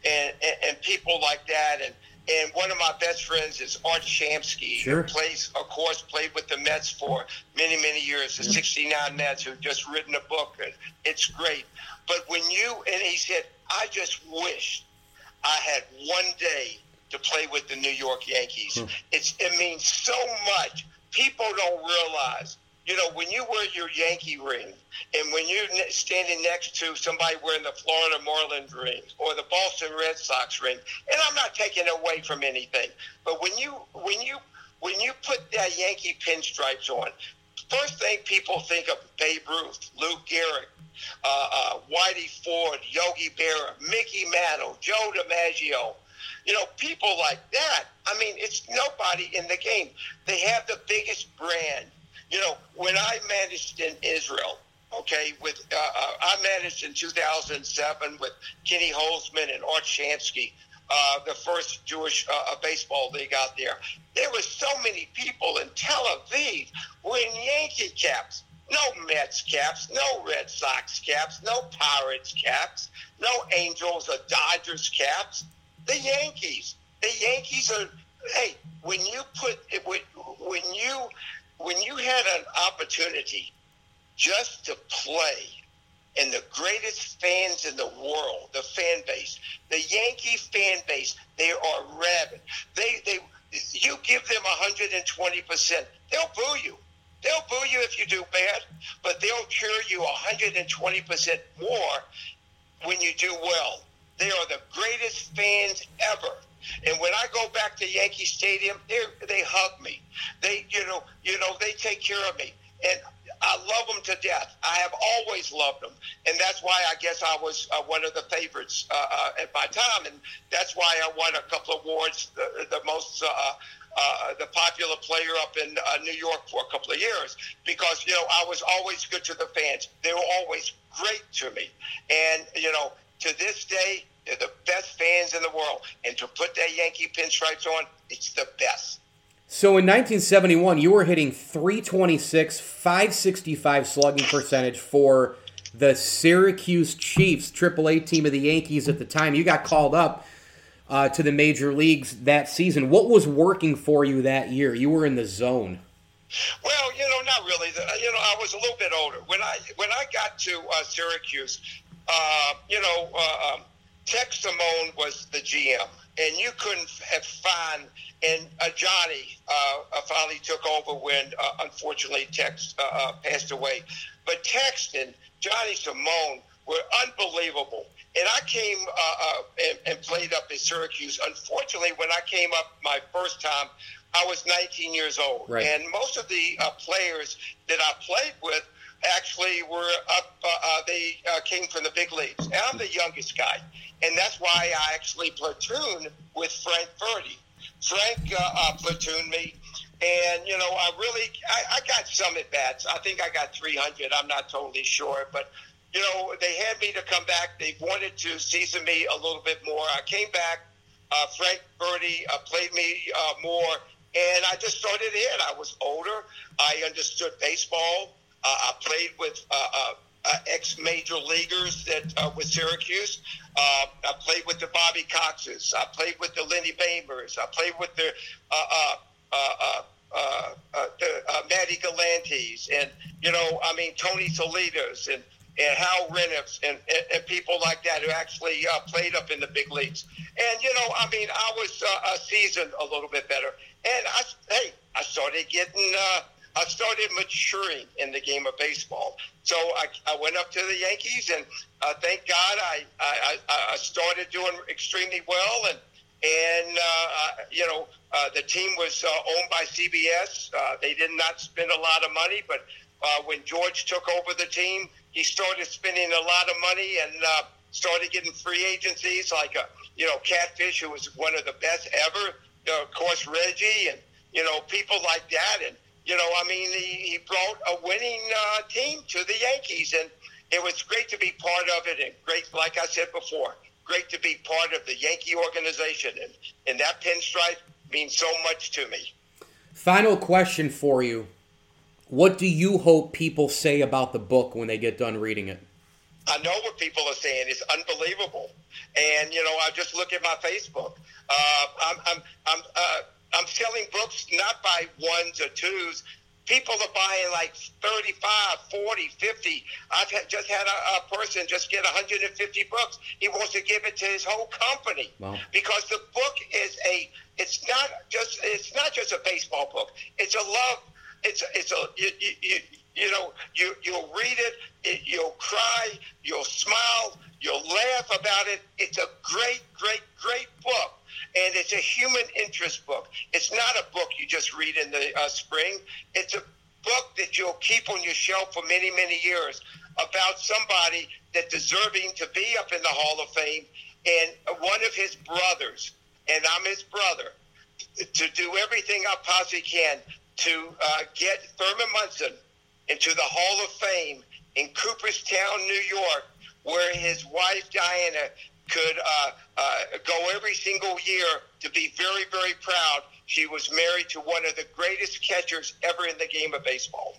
and, and, and people like that, and and one of my best friends is Art Shamsky, sure. who plays, of course, played with the Mets for many, many years. The '69 Mets, who just written a book. It's great. But when you and he said, I just wish I had one day to play with the New York Yankees. Hmm. It's it means so much. People don't realize. You know, when you wear your Yankee ring, and when you're standing next to somebody wearing the Florida Marlins ring or the Boston Red Sox ring, and I'm not taking away from anything, but when you when you when you put that Yankee pinstripes on, first thing people think of Babe Ruth, Lou Gehrig, uh, uh, Whitey Ford, Yogi Berra, Mickey Mantle, Joe DiMaggio. You know, people like that. I mean, it's nobody in the game. They have the biggest brand. You know, when I managed in Israel, okay, with uh, uh I managed in 2007 with Kenny Holtzman and Art Shamsky, uh, the first Jewish uh, baseball league out there. There were so many people in Tel Aviv wearing Yankee caps. No Mets caps, no Red Sox caps, no Pirates caps, no Angels or Dodgers caps. The Yankees. The Yankees are. Hey, when you put when you when you had an opportunity just to play and the greatest fans in the world, the fan base, the Yankee fan base, they are rabid. They they you give them 120 percent, they'll boo you. They'll boo you if you do bad, but they'll cheer you 120 percent more when you do well. They are the greatest fans ever. And when I go back to Yankee Stadium, they they hug me. They you know you know they take care of me. And I love them to death. I have always loved them, and that's why I guess I was uh, one of the favorites uh, uh, at my time, and that's why I won a couple of awards, the, the most. Uh, uh, the popular player up in uh, New York for a couple of years because you know I was always good to the fans. They were always great to me, and you know to this day they're the best fans in the world. And to put that Yankee pinstripes on, it's the best. So in 1971, you were hitting 326, 565 slugging percentage for the Syracuse Chiefs, AAA team of the Yankees at the time. You got called up uh, to the major leagues that season. What was working for you that year? You were in the zone. Well, you know, not really. You know, I was a little bit older when I when I got to uh, Syracuse. Uh, you know, uh, um, Tex Simone was the GM, and you couldn't have found. And uh, Johnny uh, finally took over when, uh, unfortunately, Tex uh, uh, passed away. But Tex and Johnny Simone were unbelievable. And I came uh, and, and played up in Syracuse. Unfortunately, when I came up my first time, I was 19 years old. Right. And most of the players that I played with actually were up. Uh, uh, they uh, came from the big leagues. And I'm the youngest guy, and that's why I actually platooned with Frank Verdi. Frank uh, uh, platooned me, and you know I really I, I got some at bats. I think I got 300. I'm not totally sure, but you know they had me to come back. They wanted to season me a little bit more. I came back. Uh, Frank uh, played me more, and I just started in. I was older. I understood baseball. Uh, I played with uh, uh, ex major leaguers that with Syracuse. I played with the Bobby Coxes. I played with the Lenny Boehmers. I played with the uh, uh, uh, Matty Galantes, and you know, I mean Tony Salinas and and Hal Reniffs and, and, and people like that who actually uh, played up in the big leagues. And you know, I mean, I was uh, seasoned a little bit better, and I hey, I started getting. Uh, I started maturing in the game of baseball. So I, I went up to the Yankees, and uh, thank God I, I, I started doing extremely well. And and uh, you know uh, the team was uh, owned by CBS. Uh, they did not spend a lot of money, but uh, when George took over the team, he started spending a lot of money and uh, started getting free agencies like you know Catfish, who was one of the best ever. Uh, of course, Reggie and you know people like that, and you know, I mean, he, he brought a winning uh, team to the Yankees, and it was great to be part of it. And great, like I said before, great to be part of the Yankee organization. And, and that pinstripe means so much to me. Final question for you. What do you hope people say about the book when they get done reading it? I know what people are saying. It's unbelievable. And, you know, I just look at my Facebook. Uh, I'm, I'm, I'm, uh, I'm selling books not by ones or twos. people are buying like 35, 40, 50. I've had, just had a, a, person just get 150 books. He wants to give it to his whole company wow. because the book is a. It's not just. It's not just a baseball book. It's a love. It's it's a you, you, you know you you'll read it, it. You'll cry. You'll smile. You'll laugh about it. It's a great, great, great book and it's a human interest book. It's not a book you just read in the uh, spring. It's a book that you'll keep on your shelf for many, many years about somebody that's deserving to be up in the Hall of Fame, and one of his brothers, and I'm his brother, to do everything I possibly can to uh, get Thurman Munson into the Hall of Fame in Cooperstown, New York, where his wife Diana could uh, uh, go every single year to be very, very proud. She was married to one of the greatest catchers ever in the game of baseball.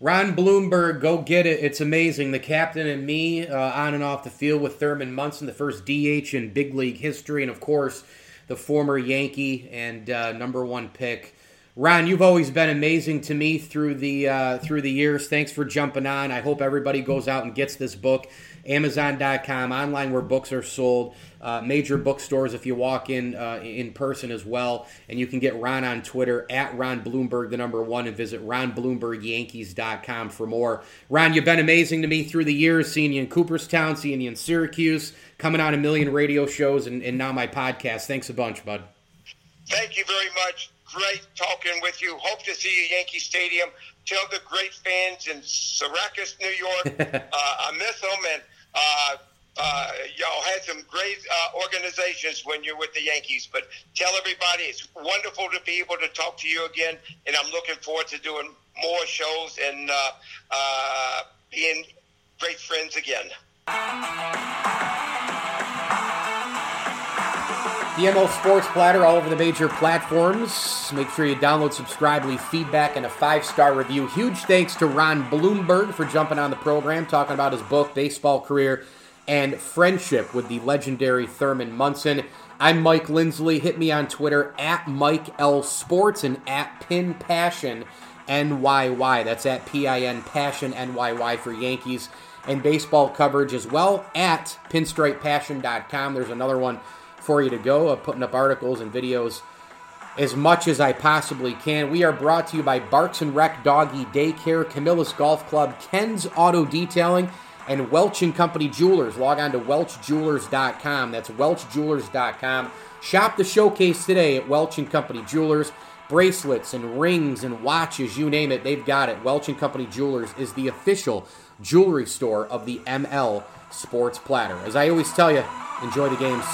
Ron Blomberg, go get it. It's amazing. The captain and me uh, on and off the field with Thurman Munson, the first DH in big league history, and of course, the former Yankee and uh, number one pick. Ron, you've always been amazing to me through the uh, through the years. Thanks for jumping on. I hope everybody goes out and gets this book. Amazon.com, online where books are sold, uh, major bookstores if you walk in uh, in person as well. And you can get Ron on Twitter at Ron Blomberg, the number one, and visit RonBlombergYankees.com for more. Ron, you've been amazing to me through the years, seeing you in Cooperstown, seeing you in Syracuse, coming on a million radio shows, and, and now my podcast. Thanks a bunch, bud. Thank you very much. Great talking with you. Hope to see you at Yankee Stadium. Tell the great fans in Syracuse, New York, uh, I miss them and uh, uh, y'all had some great uh, organizations when you're with the Yankees. But tell everybody it's wonderful to be able to talk to you again, and I'm looking forward to doing more shows and uh, uh, being great friends again. ML Sports Platter all over the major platforms. Make sure you download, subscribe, leave feedback, and a five star review. Huge thanks to Ron Blomberg for jumping on the program, talking about his book, baseball career, and friendship with the legendary Thurman Munson. I'm Mike Lindsley. Hit me on Twitter at Mike L Sports and at Pin Passion NYY. That's at P I N Passion NYY for Yankees and baseball coverage as well at pinstripepassion.com. There's another one for you to go of putting up articles and videos as much as I possibly can. We are brought to you by Barks and Rec Doggy Daycare, Camillus Golf Club, Ken's Auto Detailing, and Welch and Company Jewelers. Log on to welchjewelers.com. That's welchjewelers.com. Shop the showcase today at Welch and Company Jewelers. Bracelets and rings and watches, you name it, they've got it. Welch and Company Jewelers is the official jewelry store of the ML Sports Platter. As I always tell you, enjoy the games.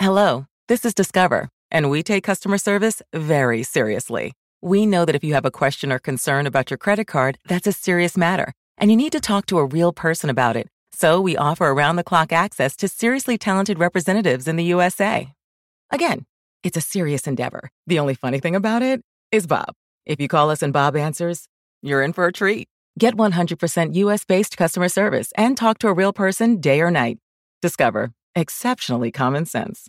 Hello, this is Discover, and we take customer service very seriously. We know that if you have a question or concern about your credit card, that's a serious matter, and you need to talk to a real person about it. So we offer around the clock access to seriously talented representatives in the USA. Again, it's a serious endeavor. The only funny thing about it is Bob. If you call us and Bob answers, you're in for a treat. Get 100% US based customer service and talk to a real person day or night. Discover Exceptionally common sense.